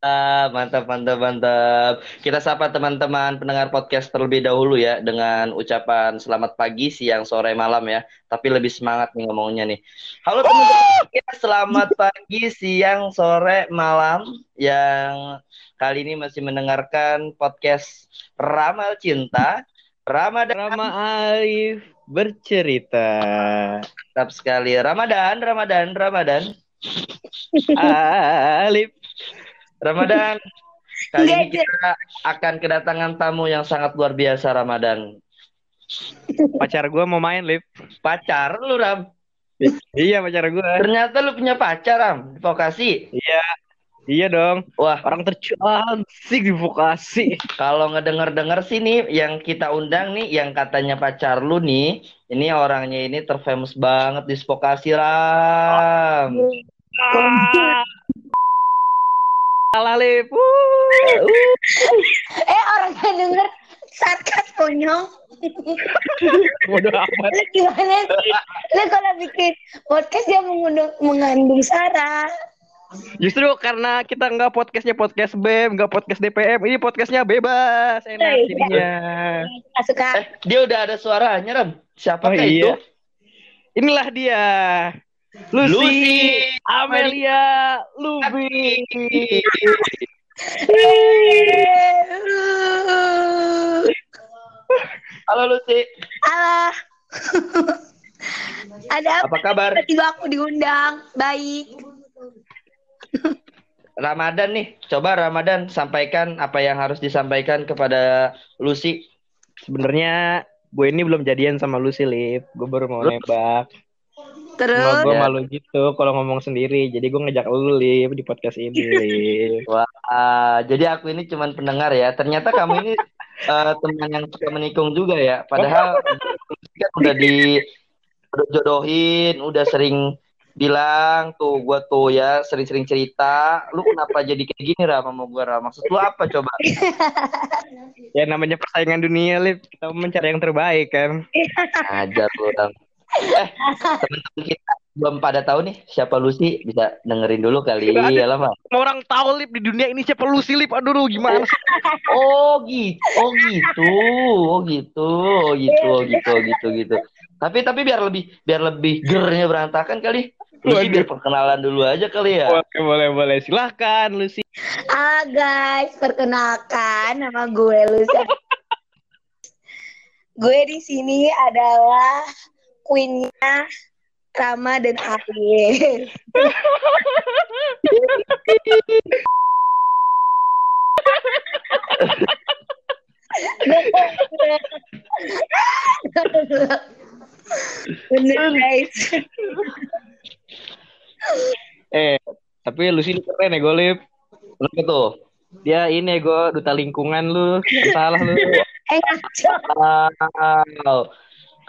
Ah, mantap, mantap, mantap. Kita sapa teman-teman pendengar podcast terlebih dahulu ya dengan ucapan selamat pagi, siang, sore, malam ya. Tapi lebih semangat nih ngomongnya nih. Halo teman-teman, ya, selamat pagi, siang, sore, malam yang kali ini masih mendengarkan podcast Ramal Cinta. Ramadan Rama Alif bercerita. mantap sekali. Ramadan, Ramadan, Ramadan. Alif Ramadan. Kali ini Enggak, kita akan kedatangan tamu yang sangat luar biasa Ramadan. pacar gua mau main, Lip. Pacar lu Ram. Iya, pacar gua. Ternyata lu punya pacar Ram di vokasi. Iya. Iya dong. Wah, Orang tercantik di vokasi. kalau ngedenger-denger sih nih yang kita undang nih yang katanya pacar lu nih, ini orangnya ini terfamous banget di vokasi Ram. Lip. Uh. Eh orang yang denger sarkas konyol. Bodoh amat. Lu gimana sih? Lu kalau bikin podcast dia mengundang, mengandung sara. Justru karena kita nggak podcastnya podcast BEM, nggak podcast DPM, ini podcastnya bebas, enak Iya. jadinya. Gak suka. Eh, dia udah ada suaranya Ram. Siapa Oh, itu? iya. Inilah dia. Lucy, Lucy Amelia Lubi. Halo Lucy. Halo. Ada Apa kabar? Tiba-tiba aku diundang. Baik. Ramadan nih. Coba Ramadan sampaikan apa yang harus disampaikan kepada Lucy. Sebenarnya gue ini belum jadian sama Lucy, Lip. Gue baru mau Terus? nembak. Cuma Terus gue Ya. malu gitu kalau ngomong sendiri. Jadi gue ngejak lu, Lip, di podcast ini. Wah, ah, jadi aku ini cuman pendengar ya. Ternyata kamu ini eh, teman yang suka menikung juga ya. Padahal kan udah di udah jodohin, udah sering bilang tuh gua tuh ya sering-sering cerita. Lu kenapa jadi kayak gini Ram sama gua Ram? Maksud lu apa coba? Ya namanya persaingan dunia, Lip. Kita mencari yang terbaik kan. Ajar lu Ram. Eh, teman-teman kita belum pada tahu nih siapa Lucy bisa dengerin dulu kali ya lama. Orang tahu, Lip, di dunia ini siapa Lucy, Lip. Aduh, lu gimana sih? Oh gitu, oh gitu, oh gitu, oh gitu, oh gitu, oh gitu, gitu. Tapi tapi biar lebih biar lebih gernya berantakan kali. Lucy Waduh. biar perkenalan dulu aja kali ya. Boleh, boleh, boleh. Silahkan, Lucy. Ah guys, perkenalkan nama gue Lucia. gue di sini adalah queennya Rama dan Ariel. Bener guys. Eh, tapi Lucy ini keren ya, gue, Lip. Kenapa tuh? Dia ini gue duta lingkungan lu. Salah lu. Eh. Wow.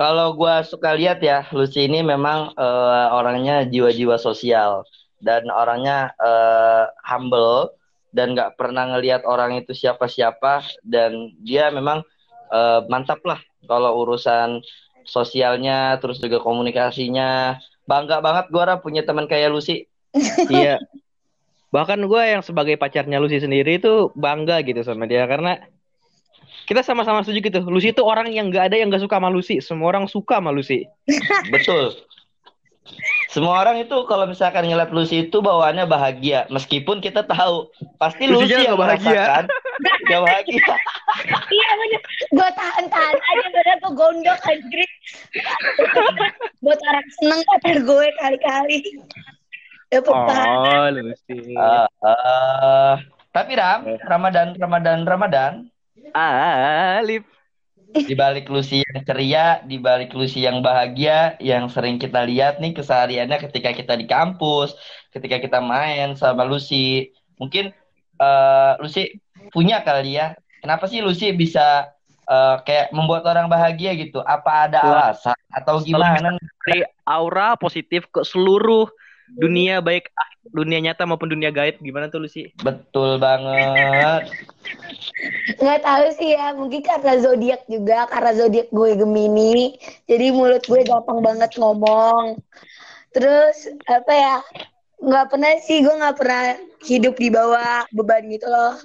Kalau gua suka lihat ya, Lucy ini memang eh, orangnya jiwa-jiwa sosial dan orangnya eh, humble dan nggak pernah ngelihat orang itu siapa-siapa dan dia memang eh, mantap lah kalau urusan sosialnya terus juga komunikasinya. Bangga banget gua Ra, punya teman kayak Lucy. Iya. Bahkan gue yang sebagai pacarnya Lucy sendiri itu bangga gitu sama dia karena kita sama-sama setuju gitu. Lucy itu orang yang nggak ada yang nggak suka sama Lucy. Semua orang suka sama Lucy. Betul. Semua orang itu kalau misalkan ngeliat Lucy itu bawaannya bahagia, meskipun kita tahu pasti Lucy-nya Lucy yang bahagia. merasakan nggak bahagia. Iya bener. Gue tahan-tahan aja bener gue gondok anjir. Buat orang seneng pacar gue kali-kali. Dapet pahala. Oh, Lucy. Ah, ah. tapi Ram, Ramadan, Ramadan, Ramadan, Alif. di balik Lucy yang ceria, di balik Lucy yang bahagia, yang sering kita lihat nih kesehariannya ketika kita di kampus, ketika kita main sama Lucy, mungkin eh, Lucy punya kali ya. Kenapa sih Lucy bisa eh, kayak membuat orang bahagia gitu? Apa ada alasan atau gimana? Dari aura positif ke seluruh dunia baik dunia nyata maupun dunia gaib gimana tuh lu sih? Betul banget. nggak tahu sih ya mungkin karena zodiak juga karena zodiak gue Gemini jadi mulut gue gampang banget ngomong terus apa ya nggak pernah sih gue nggak pernah hidup di bawah beban gitu loh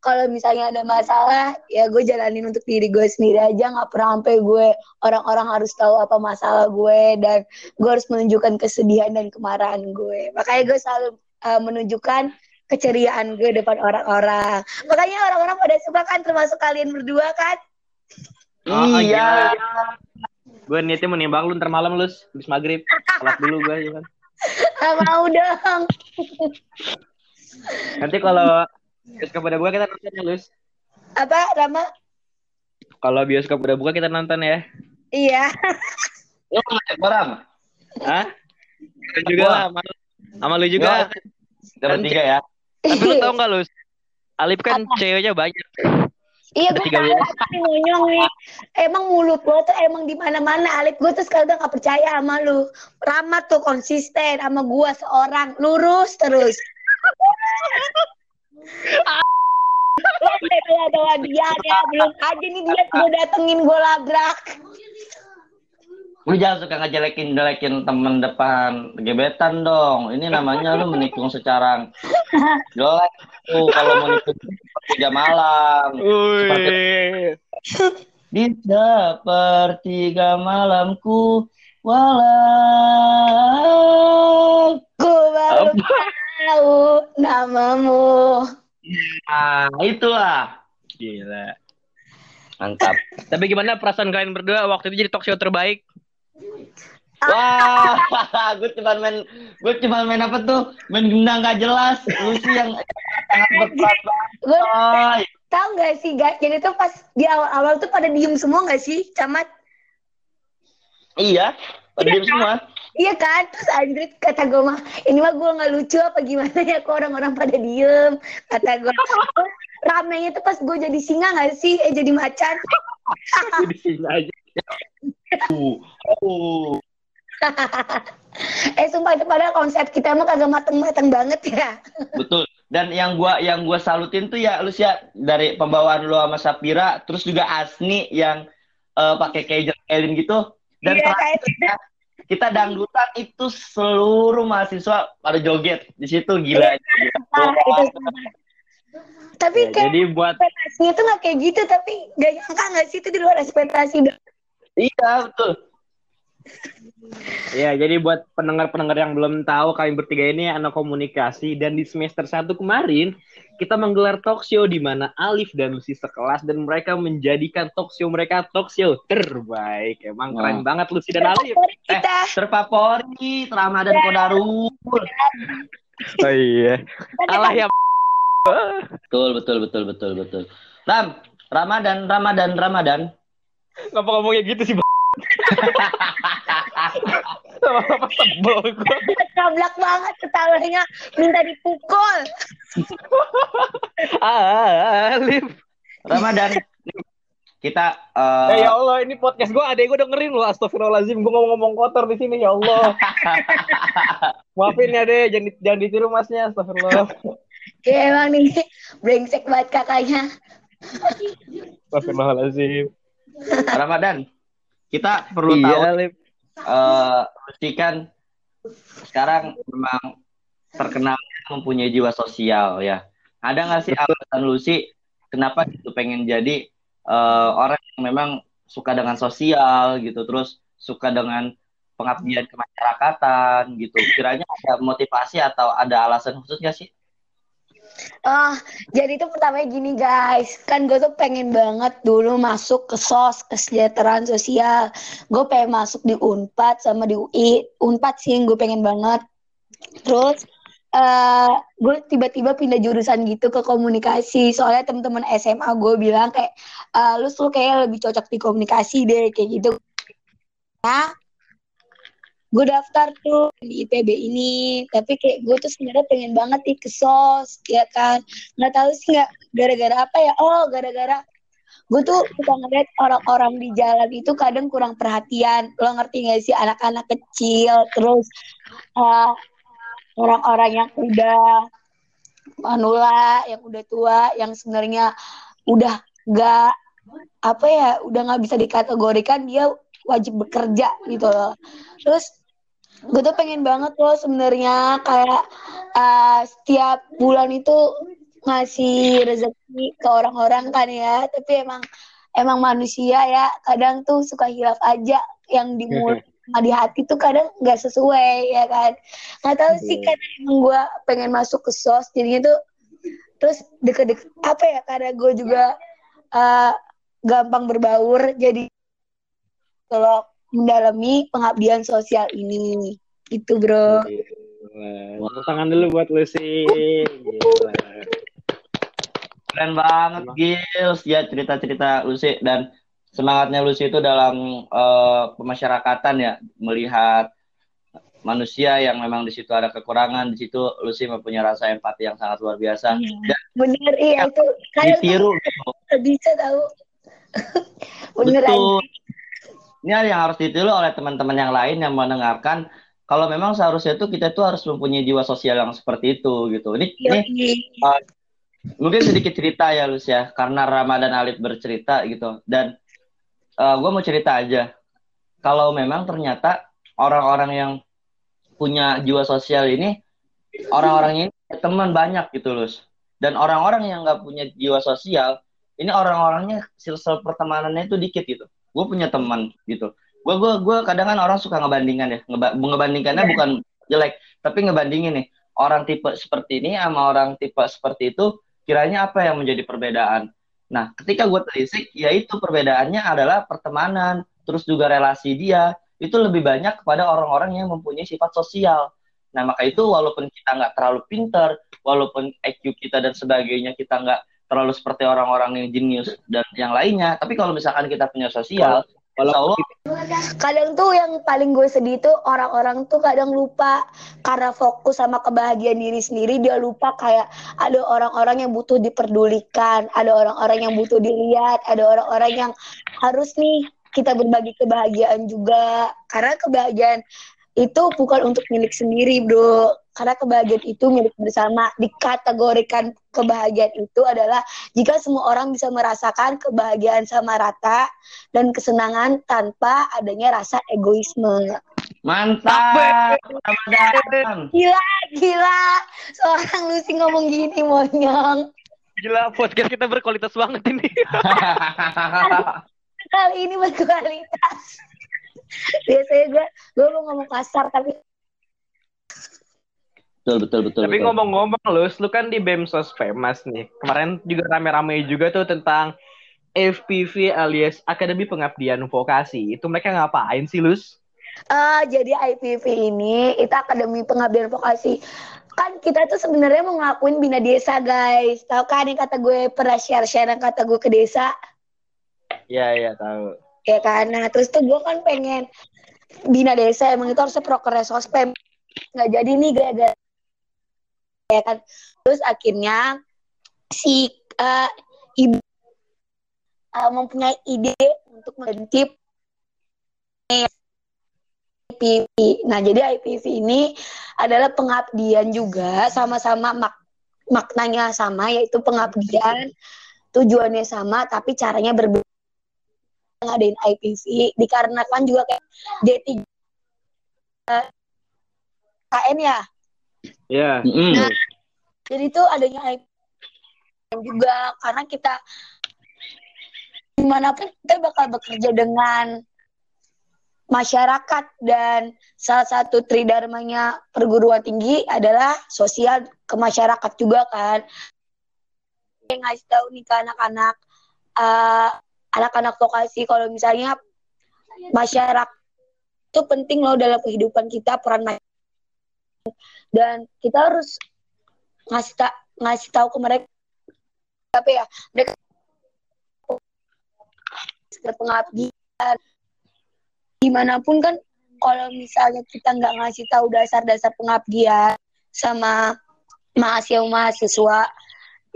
kalau misalnya ada masalah ya gue jalanin untuk diri gue sendiri aja. Nggak pernah sampai gue orang-orang harus tahu apa masalah gue. Dan gue harus menunjukkan kesedihan dan kemarahan gue. Makanya gue selalu uh, menunjukkan keceriaan gue depan orang-orang. Makanya orang-orang pada suka kan termasuk kalian berdua kan? Oh, iya. Gue niatnya mau nembak lu ntar malam lu habis maghrib. Sholat dulu gue ya kan. Mau dong. Nanti kalau bioskop udah buka kita nonton ya Lus. apa Rama Kalau bioskop udah buka kita nonton ya. iya Lu ngajak orang? Hah? Kita juga lah. Sama, sama lu juga. Kita bertiga ya. Tapi lu tau gak Lus? Alip kan ceweknya banyak. Iya gue tahu tapi ngonyong nih. Emang mulut lo tuh emang di mana-mana. Alip gue tuh sekarang udah gak percaya sama lu. Rama tuh konsisten sama gue seorang lurus terus. Udah bawa-bawa dia ya belum aja nih dia gue datengin gue labrak. Lu jangan suka ngejelekin jelekin temen depan gebetan dong. Ini namanya lu menikung secara jelek tuh kalau menikung tiga malam. Wih. Di sepertiga malamku walau Gue baru tahu namamu. Nah, itulah. Gila. Mantap. Tapi gimana perasaan kalian berdua waktu itu jadi talk show terbaik? Wah, gue cuma main, gue cuma main apa tuh? Main gendang gak jelas. Lu sih yang sangat berperan Gue tahu gak sih guys, jadi tuh pas di awal-awal tuh pada diem semua gak sih, camat? Iya, diam semua. Iya kan, terus Andrit kata gue mah, ini mah gue nggak lucu apa gimana ya kok orang-orang pada diem. Kata gue, "Oh, ramenya tuh pas gue jadi singa gak sih, eh jadi macan. Di sini aja. Uh, uh. eh sumpah itu padahal konsep kita mah kagak mateng-mateng banget ya. Betul. Dan yang gua yang gua salutin tuh ya lu ya, dari pembawaan lu sama Sapira, terus juga Asni yang eh, pakai kejer Elin gitu. Dan Iya, terakhir ya, kita dangdutan itu seluruh mahasiswa pada joget di situ gila. gila. Parah itu sumpah. Tapi Ya, kayak jadi buat ekspektasinya tuh gak kayak gitu, tapi gak nyangka gak sih itu di luar ekspektasi. Iya betul. ya jadi buat pendengar-pendengar yang belum tahu kalian bertiga ini anak komunikasi dan di semester 1 kemarin kita menggelar talk show di mana Alif dan Lucy sekelas dan mereka menjadikan talk show mereka talk show terbaik. Emang Wah. keren banget Lucy dan Alif. Eh, terfavorit Ramadan Kodarul. Oh iya. Kalah ya. Betul, betul, betul, betul, betul. Ram, Ramadan, Ramadan, Ramadan. Ngapa ngomongnya gitu sih? Apa tebel gua. Gablak banget ketawanya, minta dipukul. Ah, Alif. Ramadan. Kita Eh, eh ya Allah, ini podcast gue adek gue dengerin loh. Astagfirullahaladzim, gue ngomong-ngomong kotor di sini ya Allah. Maafin ya deh, jangan, jangan ditiru masnya. Astagfirullah. Ya emang nih, brengsek banget kakaknya. Astagfirullahaladzim. Ramadan. Kita perlu tahu Iya, Alif. eh Lucy kan sekarang memang terkenal mempunyai jiwa sosial ya. Ada nggak sih alasan Lucy kenapa gitu pengen jadi eh, orang yang memang suka dengan sosial gitu, terus suka dengan pengabdian kemasyarakatan gitu. Kiranya ada motivasi atau ada alasan khusus nggak sih? Oh, jadi itu pertamanya gini guys, kan gue tuh pengen banget dulu masuk ke SOS, kesejahteraan sosial. Gue pengen masuk di UNPAD sama di UI. UNPAD sih gue pengen banget. Terus eh gue tiba-tiba pindah jurusan gitu ke komunikasi. Soalnya teman-teman SMA gue bilang kayak, eh, lu tuh kayak lebih cocok di komunikasi deh, kayak gitu. Nah, gue daftar tuh di IPB ini. Tapi kayak gue tuh sebenarnya pengen banget nih ke sos ya kan? Nggak tahu sih nggak gara-gara apa ya? Oh gara-gara gue tuh suka ngeliat orang-orang di jalan itu kadang kurang perhatian. Lo ngerti gak sih? Anak-anak kecil terus uh, orang-orang yang udah manula, yang udah tua, yang sebenarnya udah gak apa ya, udah nggak bisa dikategorikan dia wajib bekerja gitu loh. Terus gue tuh pengen banget loh sebenarnya kayak uh, setiap bulan itu ngasih rezeki ke orang-orang kan ya, tapi emang emang manusia ya kadang tuh suka hilaf aja yang di mulut sama di hati tuh kadang nggak sesuai ya kan? Nggak tahu sih karena emang gue pengen masuk ke sos jadinya tuh terus deket-deket apa ya karena gue juga uh, gampang berbaur jadi kalau mendalami pengabdian sosial ini. Itu bro. Gila. tangan dulu buat Lucy. Gila. keren banget Gils. Ya cerita-cerita Lucy dan semangatnya Lucy itu dalam uh, pemasyarakatan ya. Melihat manusia yang memang di situ ada kekurangan di situ Lucy mempunyai rasa empati yang sangat luar biasa. Iya. dan bener iya itu kayak ditiru. Bisa tahu. Bener Betul. Ini yang harus ditiru oleh teman-teman yang lain yang mendengarkan kalau memang seharusnya itu kita itu harus mempunyai jiwa sosial yang seperti itu gitu ini iya, ini uh, mungkin sedikit cerita ya Lucy ya karena Ramadan Alit bercerita gitu dan uh, eh, gue mau cerita aja. Kalau memang ternyata orang-orang yang punya jiwa sosial ini, orang-orang ini teman banyak gitu loh. Dan orang-orang yang nggak punya jiwa sosial, ini orang-orangnya silsil pertemanannya itu dikit gitu. Gue punya teman gitu. Gue gue gue kadang kan orang suka ngebandingkan ya. Ngeba ngebandingkannya yeah. bukan jelek, tapi ngebandingin nih orang tipe seperti ini sama orang tipe seperti itu kiranya apa yang menjadi perbedaan Nah, ketika gue telisik, ya itu perbedaannya adalah pertemanan, terus juga relasi dia, itu lebih banyak kepada orang-orang yang mempunyai sifat sosial. Nah, maka itu walaupun kita nggak terlalu pinter, walaupun IQ kita dan sebagainya kita nggak terlalu seperti orang-orang yang jenius dan yang lainnya, tapi kalau misalkan kita punya sosial, kalau kadang tuh yang paling gue sedih tuh orang-orang tuh kadang lupa karena fokus sama kebahagiaan diri sendiri dia lupa kayak ada orang-orang yang butuh diperdulikan, ada orang-orang yang butuh dilihat, ada orang-orang yang harus nih kita berbagi kebahagiaan juga. Karena kebahagiaan itu bukan untuk milik sendiri, bro. Karena kebahagiaan itu milik bersama. Dikategorikan kebahagiaan itu adalah jika semua orang bisa merasakan kebahagiaan sama rata dan kesenangan tanpa adanya rasa egoisme. Mantap. Gila, gila. Seorang Lucy ngomong gini, monyong. Gila, podcast kita berkualitas banget ini. Kali ini berkualitas biasanya gue gue mau ngomong kasar tapi betul betul betul tapi ngomong-ngomong lu lu kan di Bemsos Famous nih. Kemarin juga rame-rame juga tuh tentang FPV alias Akademi Pengabdian Vokasi. Itu mereka ngapain sih Lus? Uh, jadi IPV ini itu Akademi Pengabdian Vokasi. Kan kita tuh sebenarnya mau ngelakuin bina desa guys. Tahu kan yang kata gue pernah share share yang kata gue ke desa? Iya iya tahu ya kan? Nah terus tuh gue kan pengen bina desa emang itu harusnya proker sospem. Nggak jadi nih gara-gara ya kan? Terus akhirnya si uh, ibu uh, mempunyai ide untuk membentuk IPV. Nah, jadi IPV ini adalah pengabdian juga, sama-sama mak maknanya sama, yaitu pengabdian, tujuannya sama, tapi caranya berbeda ngadain IPV dikarenakan juga kayak D3 KN ya. Iya. Yeah. Nah, jadi itu adanya IPV juga karena kita di mana pun kita bakal bekerja dengan masyarakat dan salah satu tridharmanya perguruan tinggi adalah sosial ke masyarakat juga kan. Yang ngasih tahu nih ke anak-anak uh, anak-anak vokasi kalau misalnya masyarakat itu penting loh dalam kehidupan kita peran masyarakat. Dan kita harus ngasih tak ngasih tahu ke mereka apa ya mereka pengabdian di mana pun kan kalau misalnya kita nggak ngasih tahu dasar-dasar pengabdian sama mahasiswa-mahasiswa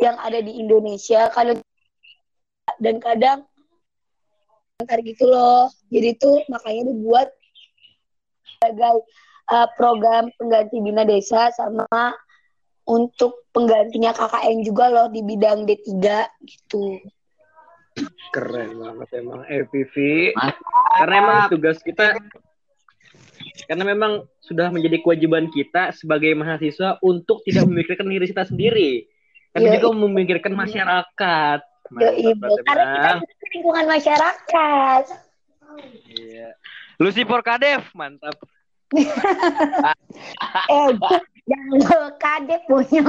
yang ada di Indonesia kalau dan kadang antar gitu loh jadi tuh makanya dibuat sebagai uh, program pengganti bina desa sama untuk penggantinya KKN juga loh di bidang D3 gitu. Keren banget emang FPV. Karena emang tugas kita karena memang sudah menjadi kewajiban kita sebagai mahasiswa untuk tidak memikirkan diri kita sendiri, tapi ya, juga memikirkan masyarakat. Ya, ibu. Karena kita lingkungan masyarakat. Iya. Lucifer Kadef, mantap. eh, jangan Kadef punya.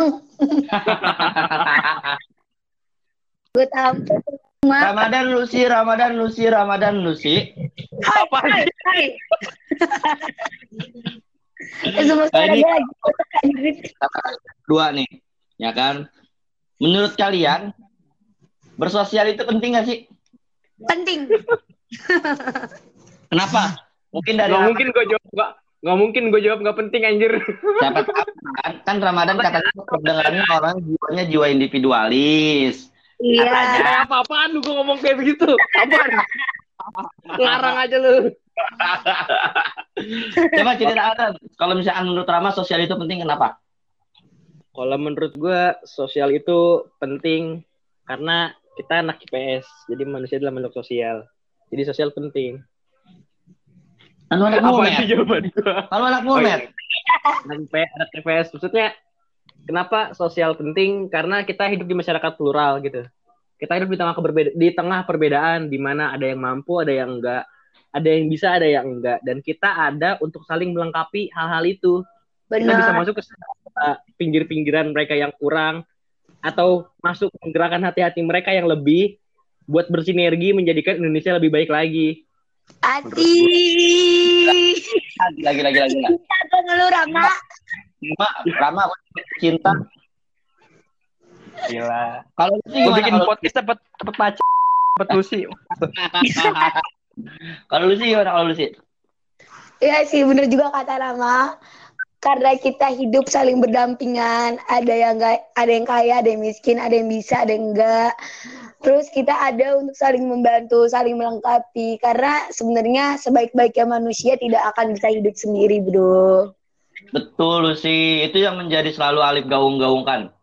Gue tampil. Ramadan Lucy, Ramadan Lucy, Ramadan Lucy. Apa hai, hai. Semua nah, ini dua nih, ya kan? Menurut kalian bersosial itu penting gak sih? Penting. Kenapa? Mungkin dari gak mungkin gue jawab gak, gak mungkin gue jawab gak penting anjir. Siapa kan, kan Ramadan katanya kedengarannya orang jiwanya jiwa individualis. Iya. Katanya apa-apaan lu gue ngomong kayak begitu? Apaan? Larang aja lu. Coba cerita ada. Kalau misalnya menurut Rama sosial itu penting kenapa? Kalau menurut gue sosial itu penting karena kita anak IPS. Jadi manusia adalah makhluk sosial. Jadi sosial penting. Anu anak Apa sih jawaban gua? Anu anak mumet. Anak anak IPS maksudnya kenapa sosial penting? Karena kita hidup di masyarakat plural gitu. Kita hidup di tengah berbeda di tengah perbedaan di mana ada yang mampu, ada yang enggak, ada yang bisa, ada yang enggak dan kita ada untuk saling melengkapi hal-hal itu. Benar. Kita bisa masuk ke pinggir-pinggiran mereka yang kurang atau masuk menggerakkan hati-hati mereka yang lebih buat bersinergi menjadikan Indonesia lebih baik lagi. Ati. Lagi lagi lagi lagi. Cinta dong lu Rama. Rama, Rama cinta. Gila. Kalau lu sih bikin kalo... podcast dapat dapat pacar, dapat Lucy. kalau lu sih gimana kalau lu sih? Iya sih bener juga kata Rama. Karena kita hidup saling berdampingan, ada yang gak, ada yang kaya, ada yang miskin, ada yang bisa, ada yang enggak Terus kita ada untuk saling membantu, saling melengkapi. Karena sebenarnya sebaik-baiknya manusia tidak akan bisa hidup sendiri, bro. Betul sih, itu yang menjadi selalu Alif gaung-gaungkan.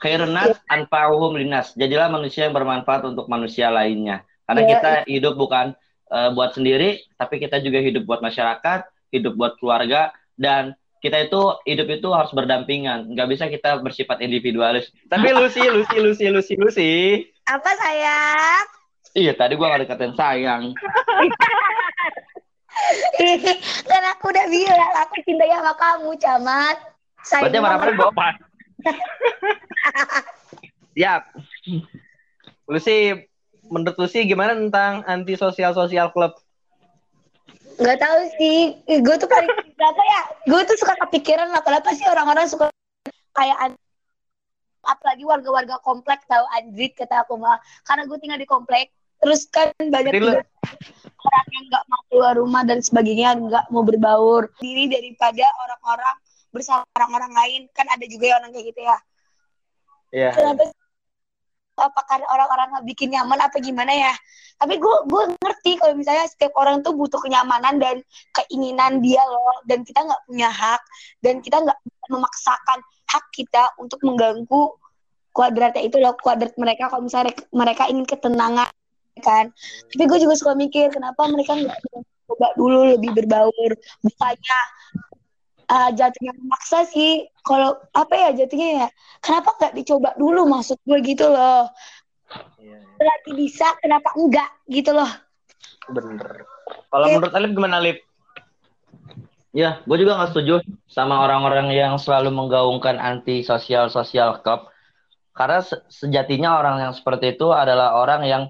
Khairunas ya. anfa'uhum linas. Jadilah manusia yang bermanfaat untuk manusia lainnya. Karena ya. kita hidup bukan uh, buat sendiri, tapi kita juga hidup buat masyarakat, hidup buat keluarga, dan kita itu hidup itu harus berdampingan. Nggak bisa kita bersifat individualis. Tapi Lucy, Lucy, Lucy, Lucy, Lucy. Apa sayang? Iya, tadi gua nggak dikatain sayang. kan aku udah bilang aku cinta sama kamu, Camat. Sayang Berarti marah bawa Siap. Lucy, menurut Lucy gimana tentang anti sosial sosial klub? Gak tahu sih, gue tuh paling apa ya? Gue tuh suka kepikiran lah kenapa sih orang-orang suka kayak apalagi warga-warga komplek tahu anjir kata aku mah. Karena gue tinggal di komplek terus kan banyak juga orang yang nggak mau keluar rumah dan sebagainya nggak mau berbaur. Diri daripada orang-orang bersama orang-orang lain. Kan ada juga yang orang kayak gitu ya. Iya. Kenapa apakah orang-orang bikin nyaman apa gimana ya? Tapi gue gue ngerti kalau misalnya setiap orang tuh butuh kenyamanan dan keinginan dia loh. Dan kita nggak punya hak. Dan kita nggak memaksakan hak kita untuk mengganggu kuadratnya. Itu loh kuadrat mereka. Kalau misalnya mereka ingin ketenangan kan. Tapi gue juga suka mikir kenapa mereka nggak coba dulu lebih berbaur? Bukannya uh, jatuhnya memaksa sih. Kalau apa ya jatuhnya ya? Kenapa nggak dicoba dulu maksud gue gitu loh? Berarti bisa kenapa enggak gitu loh? Bener. Kalau menurut Alif gimana Alif? Ya, gue juga gak setuju sama orang-orang yang selalu menggaungkan anti sosial sosial club. Karena se sejatinya orang yang seperti itu adalah orang yang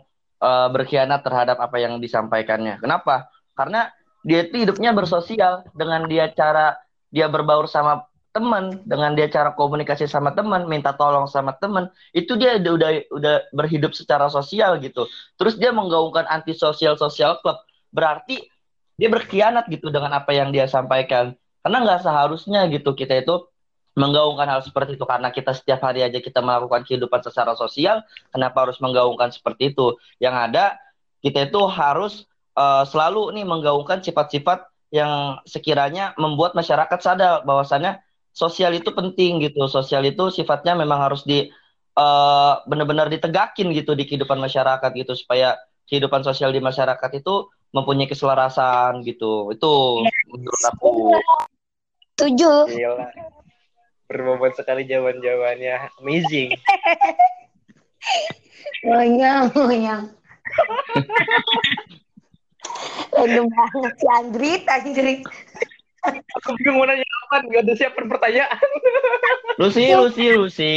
uh, berkhianat terhadap apa yang disampaikannya. Kenapa? Karena dia itu hidupnya bersosial dengan dia cara dia berbaur sama teman, dengan dia cara komunikasi sama teman, minta tolong sama teman, itu dia udah, udah berhidup secara sosial gitu. Terus dia menggaungkan anti sosial sosial club, berarti dia berkhianat gitu dengan apa yang dia sampaikan. Karena nggak seharusnya gitu kita itu menggaungkan hal seperti itu. Karena kita setiap hari aja kita melakukan kehidupan secara sosial kenapa harus menggaungkan seperti itu? Yang ada kita itu harus uh, selalu nih menggaungkan sifat-sifat yang sekiranya membuat masyarakat sadar bahwasannya sosial itu penting gitu. Sosial itu sifatnya memang harus di uh, benar-benar ditegakin gitu di kehidupan masyarakat gitu supaya kehidupan sosial di masyarakat itu mempunyai keselarasan gitu. Itu menurut aku. Tujuh. Gila. Berbobot sekali jawaban-jawabannya. Amazing. Monyang, monyang. Random banget si Andrit, Andrit. Aku bingung mau nanya apa, gak ada siapin pertanyaan. Lucy, Lucy, Lucy.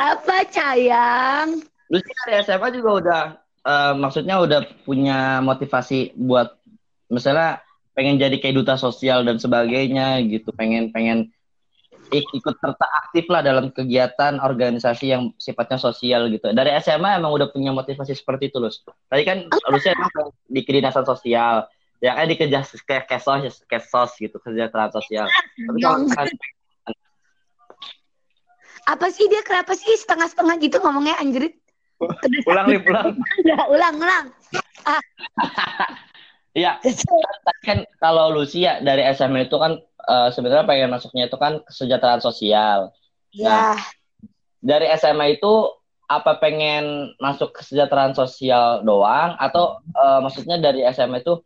Apa, Cayang? Lucy dari SMA juga udah, uh, maksudnya udah punya motivasi buat, misalnya pengen jadi kayak duta sosial dan sebagainya gitu, pengen pengen ikut serta aktif lah dalam kegiatan organisasi yang sifatnya sosial gitu. Dari SMA emang udah punya motivasi seperti itu, Lus. Tadi kan Lusnya emang di kedinasan sosial, ya kan di kerja ke kesos, kesos gitu, kesejahteraan sosial. Tapi kalau kan Apa sih dia kenapa sih setengah-setengah gitu ngomongnya anjrit? ulang nih, ulang. Udah, ulang, ulang. Iya, Tadi kan kalau Lucia dari SMA itu kan uh, sebenarnya pengen masuknya itu kan kesejahteraan sosial. Ya. Dari SMA itu apa pengen masuk kesejahteraan sosial doang? Atau uh, maksudnya dari SMA itu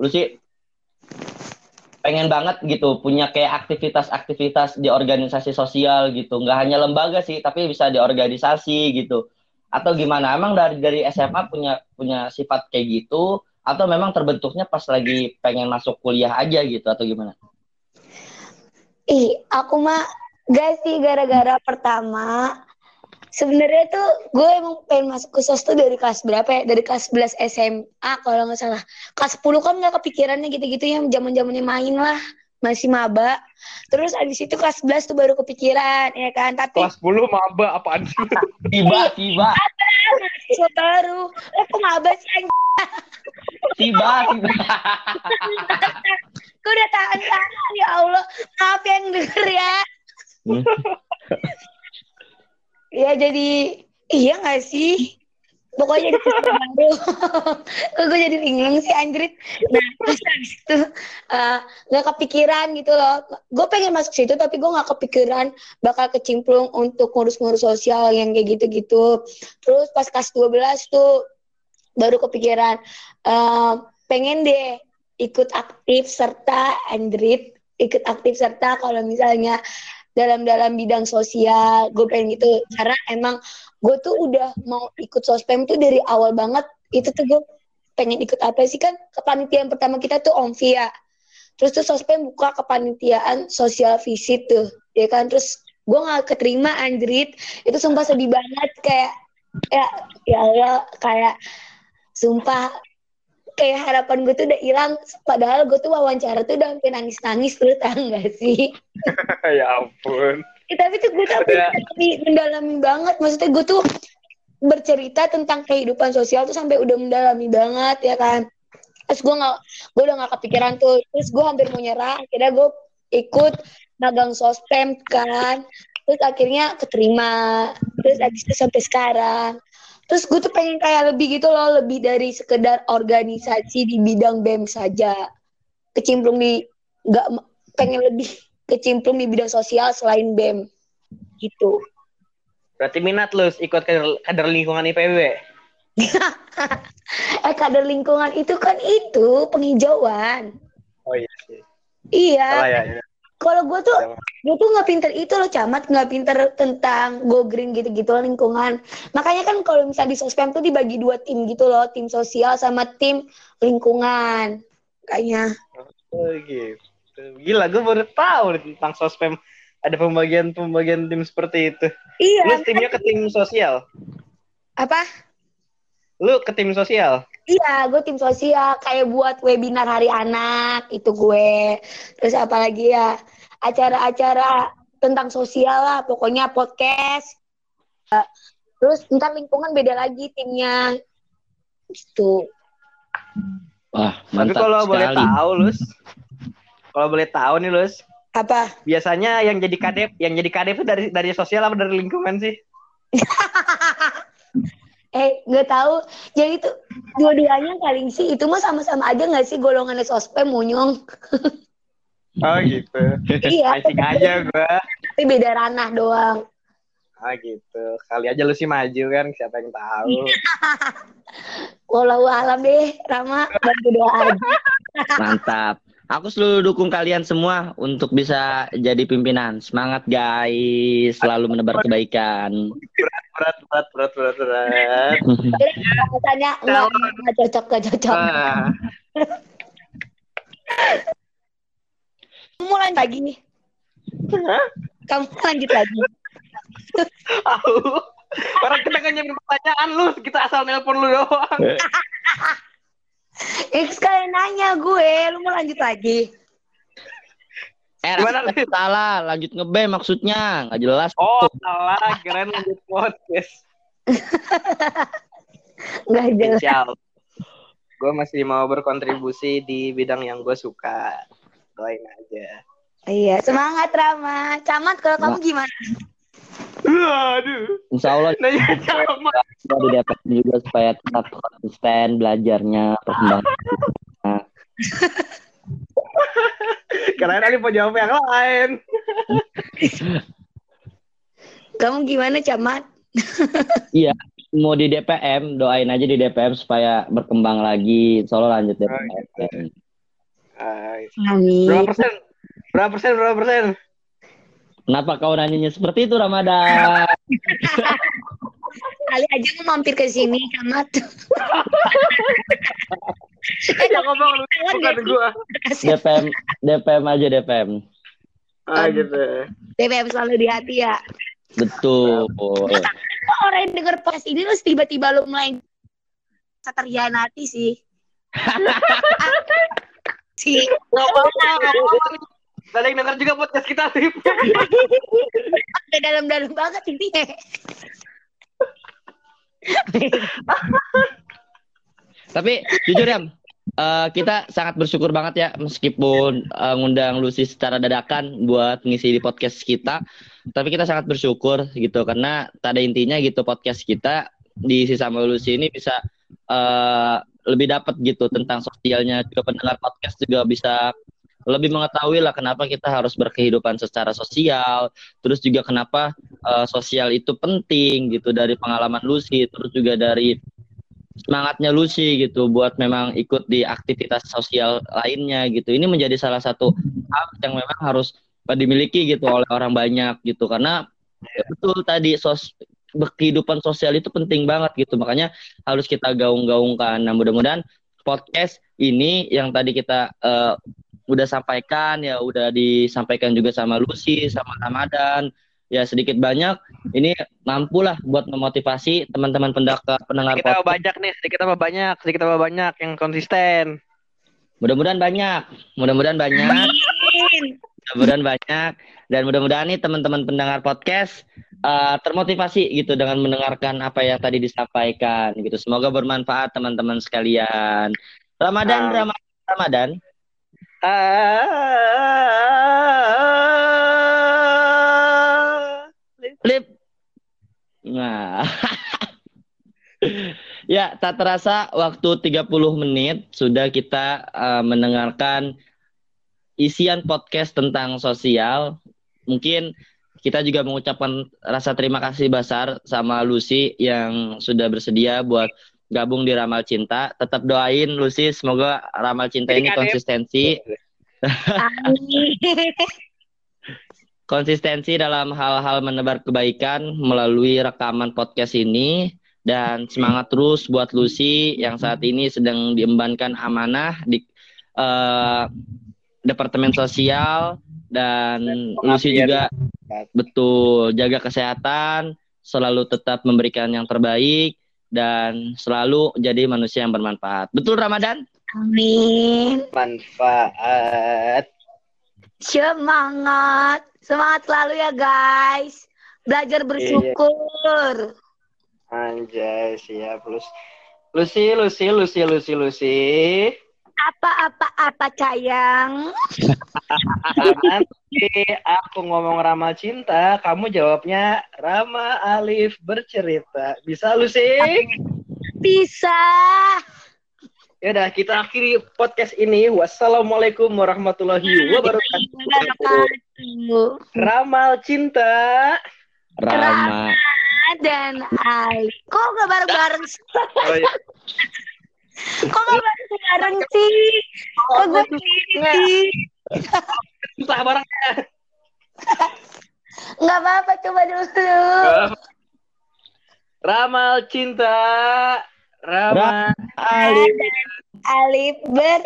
Lucy pengen banget gitu punya kayak aktivitas-aktivitas di organisasi sosial gitu. Nggak hanya lembaga sih tapi bisa di organisasi gitu. Atau gimana? Emang dari dari SMA punya punya sifat kayak gitu? Atau memang terbentuknya pas lagi pengen masuk kuliah aja gitu? Atau gimana Ih, aku mah gak sih gara-gara pertama sebenarnya tuh gue emang pengen masuk ke sos tuh dari kelas berapa ya? Dari kelas 11 SMA kalau nggak salah. Kelas 10 kan nggak kepikirannya gitu-gitu ya, zaman-zamannya main lah. Masih maba. Terus abis itu kelas 11 tuh baru kepikiran, ya kan? Tapi Kelas 10 maba apaan sih? tiba tiba mahasiswa baru. Eh, kok maba sih? anjing? Tiba tiba Gue udah tahan-tahan, ya Allah. Maaf yang denger ya. Hmm. Ya jadi, iya gak sih? Pokoknya di baru. Kok gue jadi bingung sih anjrit. Nah, terus habis itu uh, gak kepikiran gitu loh. Gue pengen masuk situ tapi gue gak kepikiran bakal kecimplung untuk ngurus-ngurus sosial yang kayak gitu-gitu. Terus pas kelas 12 tuh baru kepikiran uh, pengen deh ikut aktif serta Andrit ikut aktif serta kalau misalnya dalam dalam bidang sosial gue pengen gitu. Karena emang gue tuh udah mau ikut sospem tuh dari awal banget itu tuh gue pengen ikut apa sih? Kan kepanitiaan pertama kita tuh Omvia. Terus tuh sospem buka kepanitiaan sosial visit tuh ya kan? Terus gue nggak keterima Andrit itu sumpah sedih banget kayak ya ya Allah kayak sumpah kayak harapan gue tuh udah hilang. Padahal gue tuh wawancara tuh udah sampai nangis nangis lu tau gak sih? Ya ampun. Ya, tapi tuh gue tapi mendalami banget. Maksudnya gue tuh bercerita tentang kehidupan sosial tuh sampai udah mendalami banget ya kan? Terus gue nggak gue udah nggak kepikiran tuh. Terus gue hampir mau nyerah. Akhirnya gue ikut magang sospem kan? Terus akhirnya keterima. Terus abis itu sampai sekarang terus gue tuh pengen kayak lebih gitu loh lebih dari sekedar organisasi di bidang bem saja kecimplung di nggak pengen lebih kecimplung di bidang sosial selain bem gitu Berarti minat lu ikut kader, kader lingkungan IPB. eh kader lingkungan itu kan itu penghijauan Oh iya sih. iya Salah ya. ya. Kalau gue tuh gue tuh nggak pinter itu loh camat nggak pinter tentang go green gitu-gitu loh, lingkungan makanya kan kalau misalnya di sospem tuh dibagi dua tim gitu loh tim sosial sama tim lingkungan kayaknya Oh gitu. Gila, gue baru tahu tentang sospem ada pembagian-pembagian tim seperti itu. iya Lu timnya ke tim sosial. apa Lu ke tim sosial. Iya, gue tim sosial kayak buat webinar hari anak itu gue. Terus apalagi ya acara-acara tentang sosial lah, pokoknya podcast. Eh, Terus ntar lingkungan beda lagi timnya. Gitu. wah Tapi mantap kalau boleh tahu, Lus. Kalau boleh tahu nih, Lus. Apa? Biasanya yang jadi kadep, yang jadi kadep itu dari dari sosial apa dari lingkungan sih? Eh, nggak tahu. Jadi tuh dua-duanya paling sih itu mah sama-sama aja nggak sih golongannya sospem munyong. Oh gitu. iya, Mancing aja gua. tapi beda ranah doang. Ah gitu. Kali aja lu sih maju kan, siapa yang tahu. Walau alam deh, Rama bantu doa aja. Mantap. Aku selalu dukung kalian semua untuk bisa jadi pimpinan. Semangat guys, selalu menebar kebaikan. Berat, berat, berat, berat, berat. Rasanya nggak nggak cocok, nggak cocok. Ah. Kamu lanjut lagi nih. Hah? Kamu lanjut lagi. Tahu. Orang kita kan nyiapin pertanyaan lu, kita asal nelpon lu doang. Eh, sekalian nanya gue, lu mau lanjut lagi? Eh, Gimana, salah, lanjut nge maksudnya, nggak jelas. Oh, salah, keren lanjut podcast. Nggak jelas. Spesial. Gue masih mau berkontribusi di bidang yang gue suka. Doain aja. Iya, semangat Rama. Camat, kalau kamu gimana? Aduh. Insya Allah Nanya sama. Kita di DPR juga supaya tetap konsisten belajarnya, perkembangan. Kirain Ali mau jawab yang lain. Kamu gimana, Camat? Mau di DPM, doain aja di DPM supaya berkembang lagi. Allah lanjut DPM. Ah, Amin. Berapa persen? Berapa persen? Berapa persen? Kenapa kau nanyanya seperti itu Ramadan? Kali aja mau mampir ke sini, Camat. eh, ngomong lu bukan gua. DPM, DPM aja DPM. Ah gitu. BBM selalu di hati ya. Betul. Orang yang denger pas ini terus tiba-tiba lu mulai terhianati sih. sih. Gak ada yang denger juga podcast kita, Tip. Udah dalam-dalam banget ini. Tapi jujur ya, eh, kita sangat bersyukur banget ya meskipun eh, ngundang Lucy secara dadakan buat ngisi di podcast kita. Tapi kita sangat bersyukur gitu karena pada intinya gitu podcast kita diisi sama Lucy ini bisa eh, lebih dapat gitu tentang sosialnya juga pendengar podcast juga bisa lebih mengetahui lah kenapa kita harus berkehidupan secara sosial, terus juga kenapa eh, sosial itu penting gitu dari pengalaman Lucy, terus juga dari semangatnya Lucy gitu buat memang ikut di aktivitas sosial lainnya gitu. Ini menjadi salah satu hal yang memang harus dimiliki gitu oleh orang banyak gitu karena ya betul tadi sos kehidupan sosial itu penting banget gitu. Makanya harus kita gaung-gaungkan. Nah, mudah-mudahan podcast ini yang tadi kita eh, udah sampaikan ya udah disampaikan juga sama Lucy sama Ramadan ya sedikit banyak ini mampu lah buat memotivasi teman-teman pendengar pendengar Sedikit apa podcast. banyak nih, sedikit apa banyak, sedikit apa banyak yang konsisten. Mudah-mudahan banyak, mudah-mudahan banyak, mudah-mudahan banyak, dan mudah-mudahan nih teman-teman pendengar podcast uh, termotivasi gitu dengan mendengarkan apa yang tadi disampaikan gitu. Semoga bermanfaat teman-teman sekalian. Ramadan. Ramadan, Ramadan. Flip. Nah. ya, tak terasa waktu 30 menit sudah kita uh, mendengarkan isian podcast tentang sosial. Mungkin kita juga mengucapkan rasa terima kasih besar sama Lucy yang sudah bersedia buat gabung di Ramal Cinta. Tetap doain Lucy semoga Ramal Cinta ini Jadi kan, Dep? konsistensi Amin. konsistensi dalam hal-hal menebar kebaikan melalui rekaman podcast ini dan semangat terus buat Lucy yang saat ini sedang diembankan amanah di eh, Departemen Sosial dan Lucy juga betul jaga kesehatan, selalu tetap memberikan yang terbaik dan selalu jadi manusia yang bermanfaat. Betul Ramadan? Amin. manfaat. Semangat. Semangat selalu ya guys. Belajar bersyukur. Anjay, siap. Lucy, Lucy, Lucy, Lucy, Lucy, Lucy. Apa-apa-apa sayang? Nanti aku ngomong Rama cinta, kamu jawabnya Rama Alif bercerita. Bisa lu sih? Bisa. Ya udah kita akhiri podcast ini. Wassalamualaikum warahmatullahi wabarakatuh. Ramal cinta. Rama. Dan Ali. Kok gak bareng-bareng? Oh, iya. Kok gak bareng-bareng sih? Kok gue sendiri sih? Entah barangnya. Gak apa-apa, coba dulu. Ramal cinta. Rama. Alif. Alif ber.